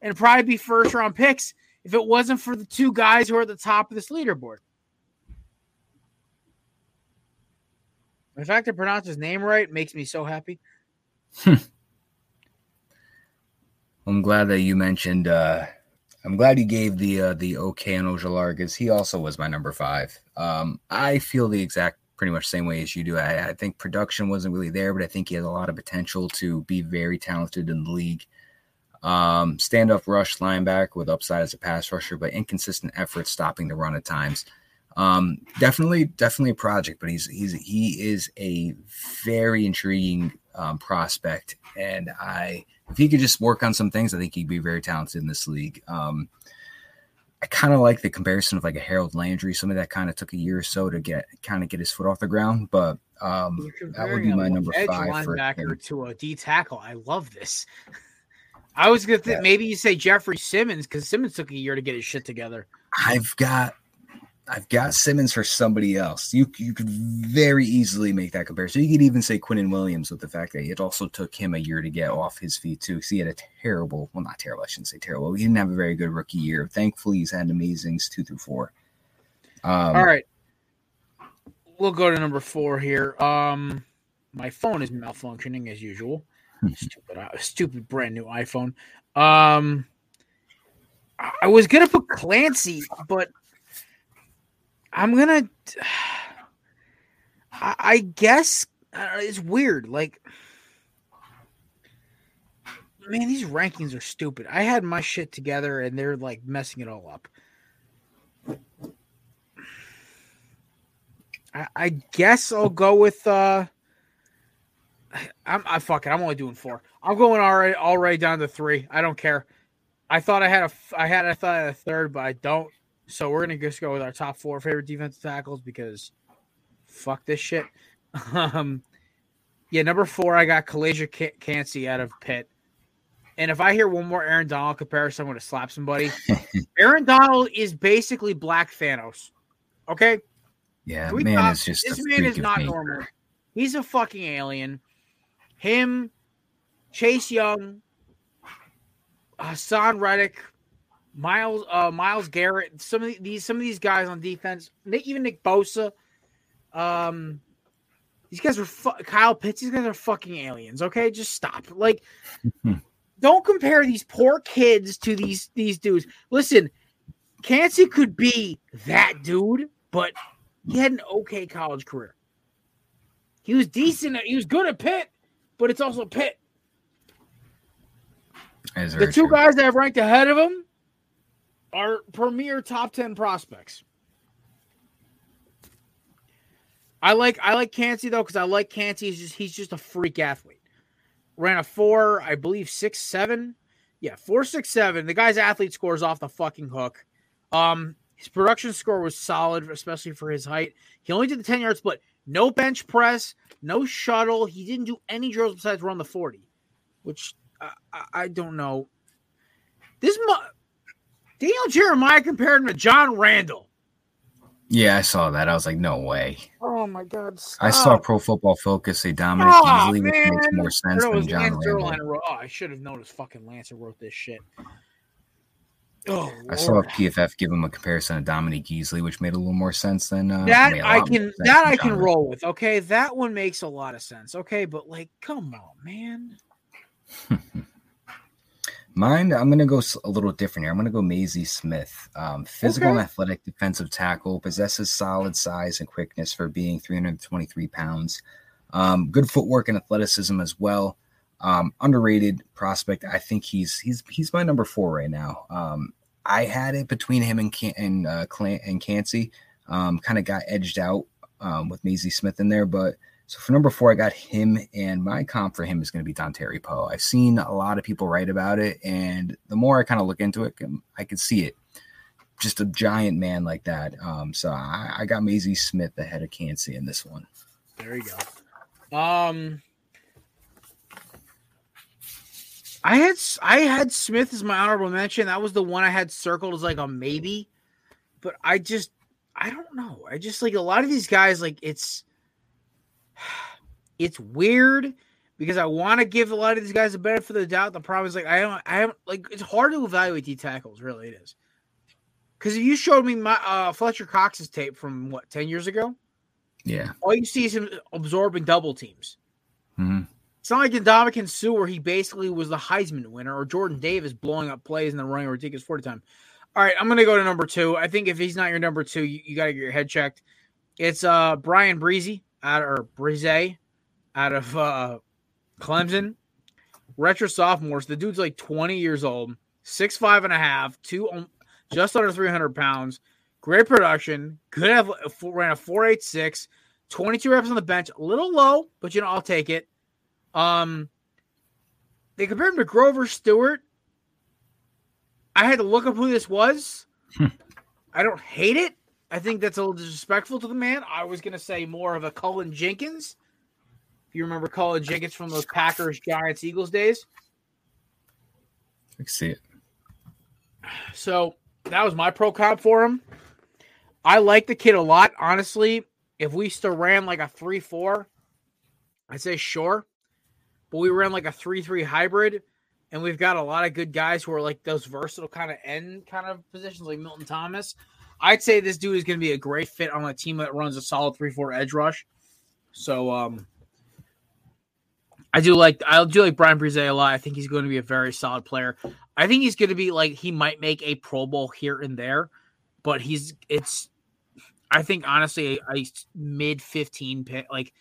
and probably be first round picks if it wasn't for the two guys who are at the top of this leaderboard. The fact to pronounce his name right makes me so happy. I'm glad that you mentioned. uh I'm glad you gave the uh, the okay on Ojulari because he also was my number five. Um, I feel the exact pretty much same way as you do. I, I, think production wasn't really there, but I think he has a lot of potential to be very talented in the league. Um, stand up rush linebacker with upside as a pass rusher, but inconsistent effort stopping the run at times. Um, definitely, definitely a project, but he's he's he is a very intriguing um, prospect, and I if he could just work on some things, I think he'd be very talented in this league. Um, I kind of like the comparison of like a Harold Landry, somebody that kind of took a year or so to get kind of get his foot off the ground, but um, that would be my number five for linebacker to a D tackle. I love this. I was gonna think yeah. maybe you say Jeffery Simmons because Simmons took a year to get his shit together. I've got I've got Simmons for somebody else. You you could very easily make that comparison. You could even say Quinnen Williams with the fact that it also took him a year to get off his feet too. Because he had a terrible, well, not terrible. I shouldn't say terrible. He didn't have a very good rookie year. Thankfully, he's had amazings two through four. Um, All right, we'll go to number four here. Um, my phone is malfunctioning as usual. Stupid, uh, stupid brand new iPhone. Um, I was gonna put Kancey, but I'm gonna. I, I guess uh, it's weird. Like, man, these rankings are stupid. I had my shit together, and they're like messing it all up. I, I guess I'll go with. uh I'm I fuck it. I'm only doing four. I'm going already already down to three. I don't care. I thought I had a I had I thought I had a third, but I don't. So we're gonna just go with our top four favorite defensive tackles because fuck this shit. Um, yeah, number four, I got Calijah Kancey out of Pitt. And if I hear one more Aaron Donald comparison, I'm going to slap somebody. Aaron Donald is basically Black Thanos. Okay. Yeah, man is just this man is not normal. He's a fucking alien. Him, Chase Young, Haason Reddick, Miles uh, Myles Garrett, some of these some of these guys on defense, Nick, even Nick Bosa, um, these guys are fu- Kyle Pitts. These guys are fucking aliens. Okay, just stop. Like, don't compare these poor kids to these these dudes. Listen, Kancey could be that dude, but he had an okay college career. He was decent. He was good at Pitt, but it's also Pitt. The two true. guys that have ranked ahead of him are premier top 10 prospects. I like I like Kancey though because I like Kancey. He's just he's just a freak athlete. Ran a four, I believe six seven. Yeah, four six seven. The guy's athlete scores off the fucking hook. Um, his production score was solid, especially for his height. He only did the ten yards, but no bench press, no shuttle. He didn't do any drills besides run the forty, which I, I, I don't know. This Daniel Jeremiah compared him to John Randle. Yeah, I saw that. I was like, no way. Oh my god! Stop. I saw Pro Football Focus say Dominic oh, Easley, which makes more sense than John Randle. Wrote, oh, I should have noticed. Fucking Lancer wrote this shit. Oh, I saw PFF give him a comparison of Dominique Easley, which made a little more sense than uh, that. I can that I can roll with. Okay, that one makes a lot of sense. Okay, but like, come on, man. Mine, I'm going to go a little different here. I'm going to go Mazi Smith. Um, physical okay. and athletic defensive tackle, possesses solid size and quickness for being 323 pounds. Um, good footwork and athleticism as well. Um, underrated prospect. I think he's he's he's my number four right now. Um, I had it between him and and uh, and Kancey. Um, kind of got edged out um, with Mazi Smith in there, but so for number four, I got him, and my comp for him is going to be Dontari Poe. I've seen a lot of people write about it, and the more I kind of look into it, um, I can see it. Just a giant man like that. Um, so I, I got Mazi Smith ahead of Kancey in this one. There you go. Um, I had I had Smith as my honorable mention. That was the one I had circled as like a maybe, but I just I don't know. I just like a lot of these guys. Like it's it's weird because I want to give a lot of these guys a benefit of the doubt. The problem is like I don't I haven't like it's hard to evaluate D tackles, really it is. Because if you showed me my uh, Fletcher Cox's tape from what ten years ago. Yeah. All you see is him absorbing double teams. Mhm. It's not like Ndamukong Suh, where he basically was the Heisman winner, or Jordan Davis blowing up plays and then running a ridiculous 40 time. All right, I'm going to go to number two. I think if he's not your number two, you, you got to get your head checked. It's uh Bryan Bresee out or Breeze out of uh Clemson. Retro sophomores. The dude's like 20 years old, six five and a half, two um, just under 300 pounds. Great production. Good have ran a 486, 22 reps on the bench. A little low, but you know, I'll take it. Um they compared him to Grover Stewart. I had to look up who this was. I don't hate it. I think that's a little disrespectful to the man. I was going to say more of a Cullen Jenkins. If you remember Cullen Jenkins from those Packers, Giants, Eagles days. I can see it. So that was my pro comp for him. I like the kid a lot, honestly. If we still ran like a 3 4, I'd say sure. But we ran like a 3 3 hybrid, and we've got a lot of good guys who are like those versatile kind of end kind of positions, like Milton Thomas. I'd say this dude is going to be a great fit on a team that runs a solid 3 4 edge rush. So, um, I do like I do like Bryan Bresee a lot. I think he's going to be a very solid player. I think he's going to be like he might make a Pro Bowl here and there, but he's it's. I think honestly, a, a mid fifteen pick, like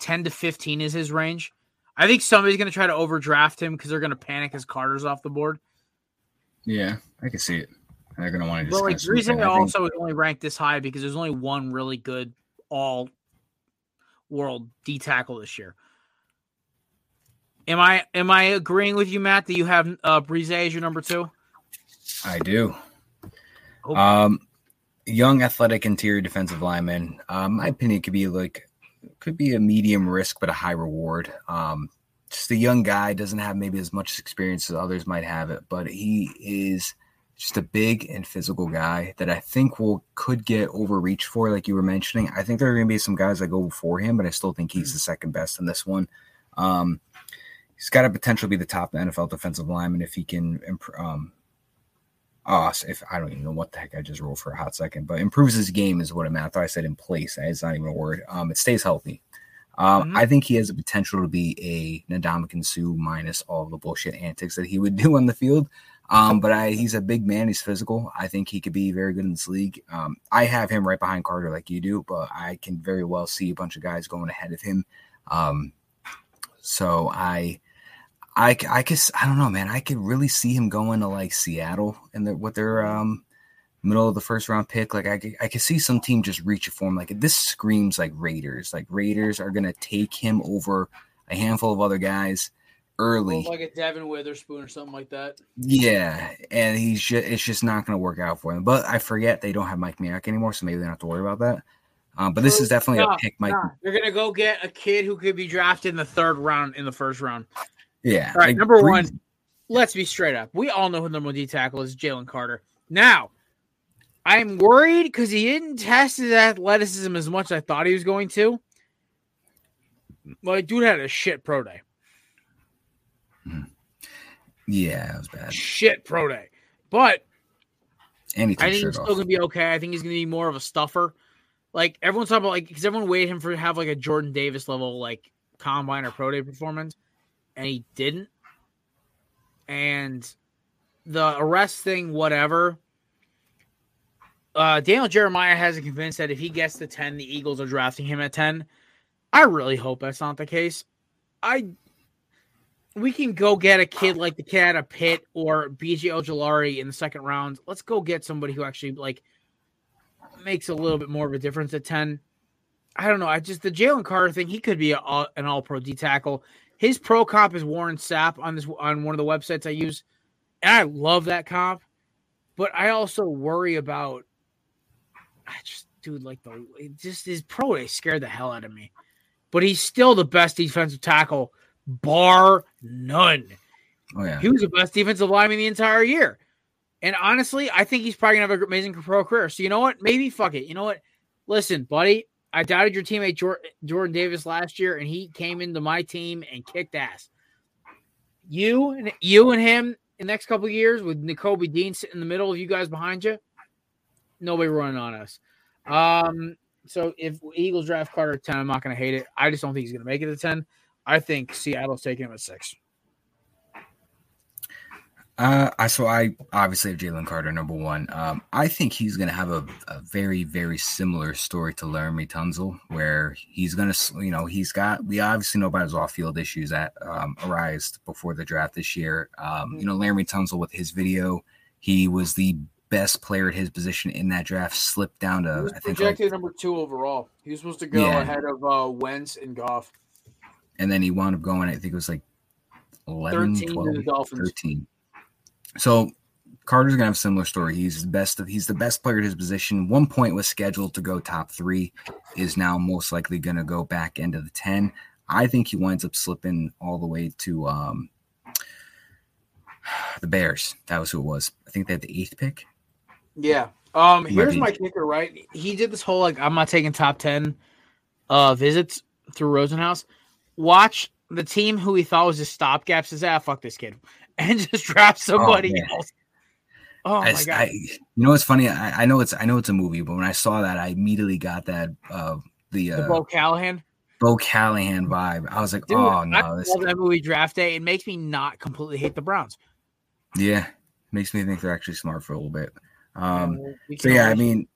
ten to fifteen, is his range. I think somebody's going to try to overdraft him because they're going to panic as Carter's off the board. Yeah, I can see it. They're going to want to. Just. Well, like the reason something. I I also is only ranked this high because there's only one really good all world D tackle this year. Am I am I agreeing with you, Matt, that you have uh Bresee as your number two? I do. Oh. Um, young, athletic interior defensive lineman. Um, my opinion could be like could be a medium risk but a high reward. Um, just a young guy doesn't have maybe as much experience as others might have it, but he is just a big and physical guy that I think will could get overreached for, like you were mentioning. I think there are going to be some guys that go before him, but I still think he's the second best in this one. Um, he's got a potential to be the top NFL defensive lineman if he can um, uh, if I don't even know what the heck I just rolled for a hot second, but improves his game is what I meant. I thought I said in place. It's not even a word. Um, it stays healthy. Um, Mhm. I think he has the potential to be a Ndamukong Suh minus all the bullshit antics that he would do on the field. Um, but I, he's a big man. He's physical. I think he could be very good in this league. Um, I have him right behind Carter, like you do, but I can very well see a bunch of guys going ahead of him. Um, so I, I, I guess I don't know, man. I could really see him going to like Seattle and the, with their um middle of the first round pick. Like I, could- I could see some team just reach for him. Like this screams like Raiders. Like Raiders are gonna take him over a handful of other guys early. like a Devon Witherspoon or something like that. Yeah, and he's just it's just not going to work out for him. But I forget they don't have Mike Mayock anymore, so maybe they don't have to worry about that. Um, but this is definitely Nah, a pick, Mike. Nah, you're gonna go get a kid who could be drafted in the third round in the first round. Yeah, All right, like, number one. Let's be straight up. We all know who the number one D tackle is Jalen Carter. Now, I'm worried because he didn't test his athleticism as much as I thought he was going to. Like, dude had a shit pro day. Hmm. Yeah, that was bad. Shit pro day. But took I think he's still off. gonna be okay. I think he's gonna be more of a stuffer. Like everyone's talking about, like because everyone waited him for to have like a Jordan Davis level like combine or pro day performance, and he didn't. And the arrest thing, whatever. Uh, Daniel Jeremiah hasn't convinced that if he gets to ten, the Eagles are drafting him at ten. I really hope that's not the case. I we can go get a kid like the kid out of Pitt or BJ Ojulari in the second round. Let's go get somebody who actually like makes a little bit more of a difference at 10. I don't know. I just the Jalen Carter thing, he could be a, an all pro D tackle. His pro comp is Warren Sapp on this on one of the websites I use. And I love that comp, but I also worry about I just dude like the it just his pro day scared the hell out of me. But he's still the best defensive tackle, bar none. Oh yeah, He was the best defensive lineman the entire year. And honestly, I think he's probably gonna have an amazing pro career. So you know what? Maybe fuck it. You know what? Listen, buddy, I doubted your teammate Jordan Davis last year, and he came into my team and kicked ass. You and you and him in the next couple years with Nakobe Dean sitting in the middle of you guys behind you, nobody running on us. Um, So if Eagles draft Carter at 10, I'm not going to hate it. I just don't think he's going to make it to 10. I think Seattle's taking him at six. Uh, I so I obviously have Jalen Carter number one. Um, I think he's going to have a, a, very very similar story to Laremy Tunsil, where he's going to you know he's got we obviously know about his off field issues that um, arised before the draft this year. Um, you know Laremy Tunsil with his video, he was the best player at his position in that draft. Slipped down to I think projected like, number two overall. He was supposed to go yeah. ahead of uh, Wentz and Goff, and then he wound up going. I think it was like 11, 13 12, 13 so Carter's gonna have a similar story. He's the best of he's the best player at his position. One point was scheduled to go top three, is now most likely gonna go back into the 10. I think he winds up slipping all the way to um the Bears. That was who it was. I think they had the eighth pick. Yeah. Um here's my kicker, right? He did this whole like I'm not taking top 10 uh visits through Rosenhaus. Watch the team who he thought was his stopgap says, ah, fuck this kid. And just draft oh, somebody oh, else. Oh I, my god! I, you know what's funny? I, I, know it's I know it's a movie, but when I saw that, I immediately got that uh, the, uh, the Bo Callahan. Bo Callahan vibe. I was like, Dude, oh no, I this love that movie draft day. It makes me not completely hate the Browns. Yeah, makes me think they're actually smart for a little bit. Um, yeah, so yeah, I mean,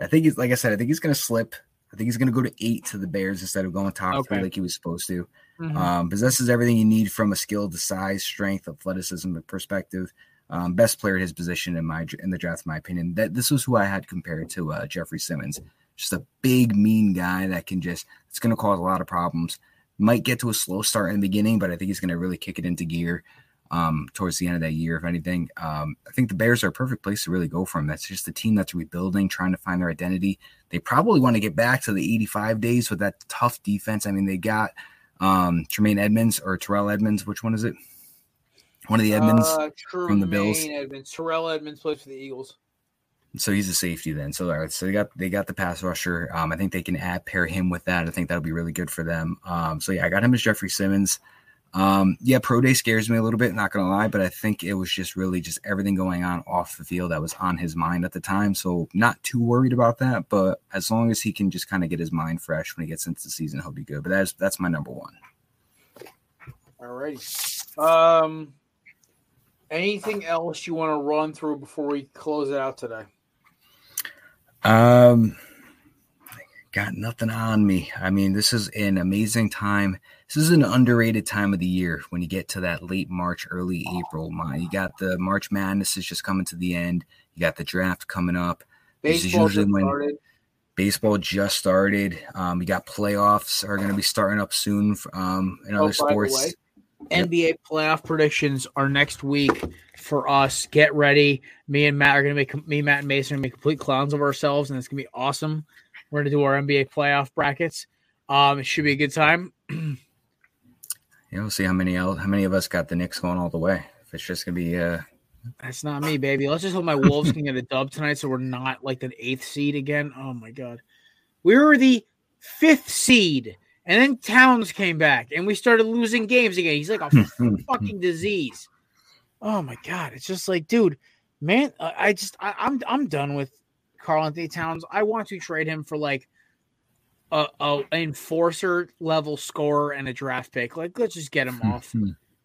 I think he's like I said, I think he's gonna slip. I think he's gonna go to eight to the Bears instead of going top okay. three like he was supposed to. Mm-hmm. Um, possesses everything you need from a skill to size, strength, athleticism perspective. Um, best player at his position in my in the draft, in my opinion. That this was who I had compared to uh, Jeffery Simmons. Just a big, mean guy that can just it's going to cause a lot of problems. Might get to a slow start in the beginning, but I think he's going to really kick it into gear um, towards the end of that year. If anything, um, I think the Bears are a perfect place to really go from. That's just a team that's rebuilding, trying to find their identity. They probably want to get back to the 85 days with that tough defense. I mean, they got um, Tremaine Edmunds or Terrell Edmunds. Which one is it? One of the Edmunds uh, from the Bills. Edmunds. Terrell Edmunds plays for the Eagles. So he's a safety then. So right, so they got they got the pass rusher. Um, I think they can add pair him with that. I think that'll be really good for them. Um, so yeah, I got him as Jeffery Simmons. Um, yeah, pro day scares me a little bit, not gonna lie, but I think it was just really just everything going on off the field that was on his mind at the time. So not too worried about that, but as long as he can just kind of get his mind fresh when he gets into the season, he'll be good. But that's that's my number one. All right. Um anything else you want to run through before we close it out today? Um got nothing on me. I mean, this is an amazing time this is an underrated time of the year when you get to that late March, early April. My, you got the March Madness is just coming to the end. You got the draft coming up. Baseball just started. Baseball just started. Um, we got playoffs are going to be starting up soon um, in oh, other sports. NBA playoff predictions are next week for us. Get ready. Me and Matt are going to make me, Matt and Mason are going to make complete clowns of ourselves, and it's going to be awesome. We're going to do our NBA playoff brackets. Um, it should be a good time. you know, see how many how many of us got the Knicks going all the way. If it's just gonna be uh that's not me, baby. Let's just hope my Wolves can get a dub tonight so we're not like the eighth seed again. Oh my god. We were the fifth seed, and then Towns came back and we started losing games again. He's like a fucking disease. Oh my god. It's just like, dude, man, I just I, I'm I'm done with Karl-Anthony Towns. I want to trade him for like a, a enforcer level scorer and a draft pick. Like, let's just get him hmm, off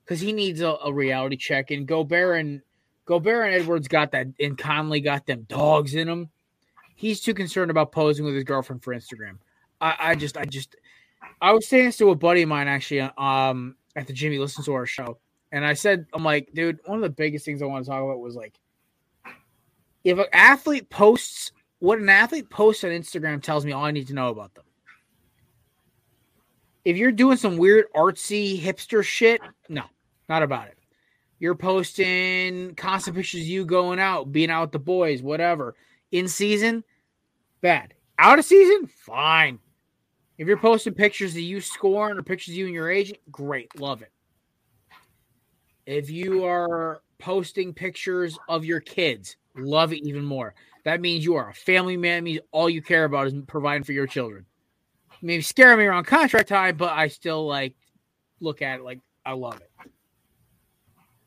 because hmm. he needs a, a, reality check. And Gobert and Gobert and Edwards got that, and Conley got them dogs in him. He's too concerned about posing with his girlfriend for Instagram. I, I just, I just, I was saying this to a buddy of mine actually, um, at the Jimmy listens to our show, and I said, I'm like, dude, one of the biggest things I want to talk about was like, if an athlete posts what an athlete posts on Instagram tells me all I need to know about them if you're doing some weird artsy hipster shit, no, not about it. You're posting constant pictures of you going out, being out with the boys, whatever. In season, bad. Out of season, fine. If you're posting pictures of you scoring or pictures of you and your agent, great, love it. If you are posting pictures of your kids, love it even more. That means you are a family man. It means all you care about is providing for your children maybe scare me around contract time, but I still like look at it like I love it.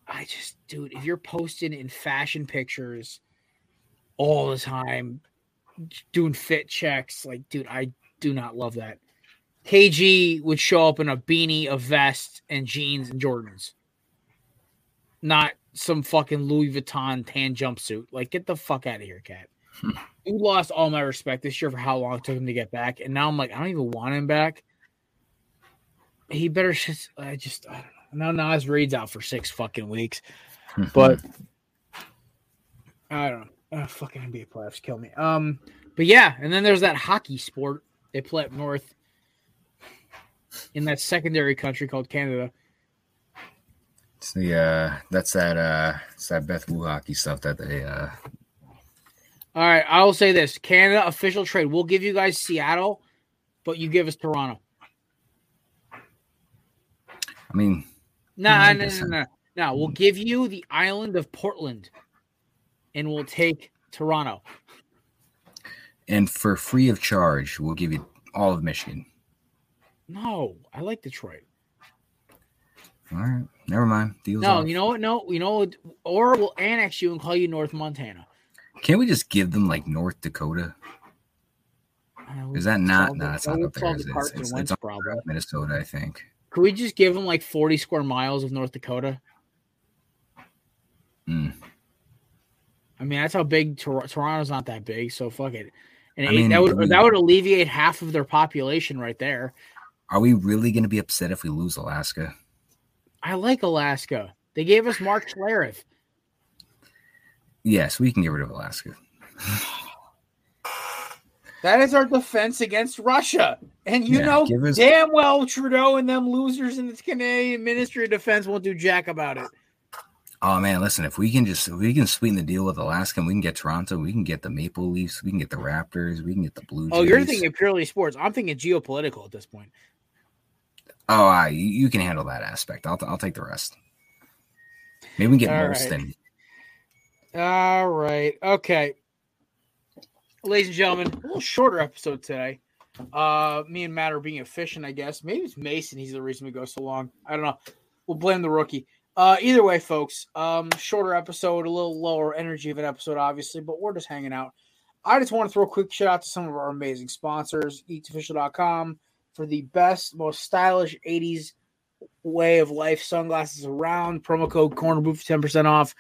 I just, dude, if you're posting in fashion pictures all the time, doing fit checks. Like, dude, I do not love that. KG would show up in a beanie, a vest, and jeans and Jordans. Not some fucking Louis Vuitton tan jumpsuit. Like, get the fuck out of here, cat. Hmm. you lost all my respect this year for how long it took him to get back, and now I'm like, I don't even want him back. He better just, I just, I don't know. Now Naz Reid's out for six fucking weeks, hmm. but I don't know. Oh, fucking NBA playoffs kill me. Um, but yeah, and then there's that hockey sport they play up north in that secondary country called Canada. It's the uh that's that uh it's that Beth Wu hockey stuff that they uh All right, I will say this: Canada official trade. We'll give you guys Seattle, but you give us Toronto. I mean No, no, no, no, no. We'll give you the island of Portland, and we'll take Toronto. and for free of charge, we'll give you all of Michigan. No, I like Detroit. All right. Never mind. Deals No, off. you know what? No, you know, or we'll annex you and call you North Montana. Can't we just give them like North Dakota? Is that not no, it's not up there. It's, it's, it's, it's problem. Minnesota, I think. Could we just give them like 40 square miles of North Dakota? Mm. I mean, that's how big Tor- Toronto's not that big, so fuck it. And I mean, that would we- that would alleviate half of their population right there. Are we really going to be upset if we lose Alaska? I like Alaska. They gave us Mark Schlereth. Yes, we can get rid of Alaska. That is our defense against Russia. And you Yeah, know give us- damn well Trudeau and them losers in the Canadian Ministry of Defense won't do jack about it. Oh man, listen, if we can just if we can sweeten the deal with Alaska and we can get Toronto, we can get the Maple Leafs, we can get the Raptors, we can get the Blue Jays. Oh, you're thinking purely sports. I'm thinking geopolitical at this point. Oh, I, you you can handle that aspect. I'll I'll take the rest. Maybe we can get All right. Molson. All right. Okay. Ladies and gentlemen, a little shorter episode today. Uh me and Matt are being efficient, I guess. Maybe it's Mason, he's the reason we go so long. I don't know. We'll blame the rookie. Uh either way, folks. Um shorter episode, a little lower energy of an episode, obviously, but we're just hanging out. I just want to throw a quick shout out to some of our amazing sponsors, eatsofficial.com for the best, most stylish 80s way of life sunglasses around. Promo code corner boot for 10% off.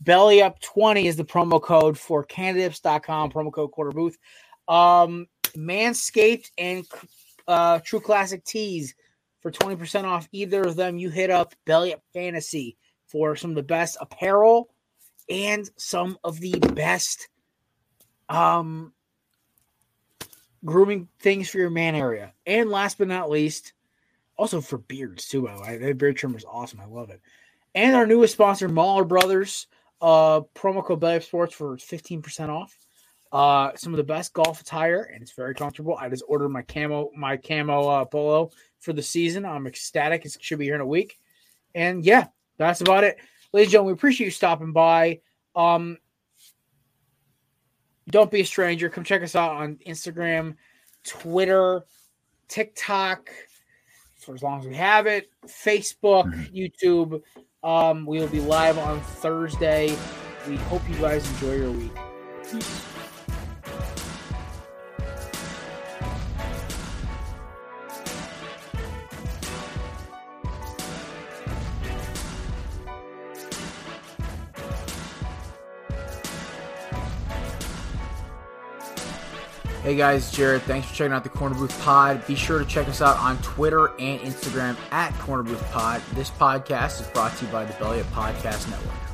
Belly up 20 is the promo code for candidates.com, promo code quarter booth. Um, Manscaped and uh, True Classic Tees for 20% off either of them. You hit up Belly Up Fantasy for some of the best apparel and some of the best um grooming things for your man area. And last but not least, also for beards too. By the way, that beard trimmer is awesome. I love it. And our newest sponsor, Mahler Brothers, uh, promo code Belly Sports for 15% off. Uh, some of the best golf attire, and it's very comfortable. I just ordered my camo, my camo uh, polo for the season. I'm ecstatic. It should be here in a week. And yeah, that's about it. Ladies and gentlemen, we appreciate you stopping by. Um, don't be a stranger. Come check us out on Instagram, Twitter, TikTok, for as long as we have it, Facebook, YouTube. Um, we will be live on Thursday. We hope you guys enjoy your week. Hey guys, Jared. Thanks for checking out the Corner Booth Pod. Be sure to check us out on Twitter and Instagram at Corner Booth Pod. This podcast is brought to you by the Belly Up Podcast Network.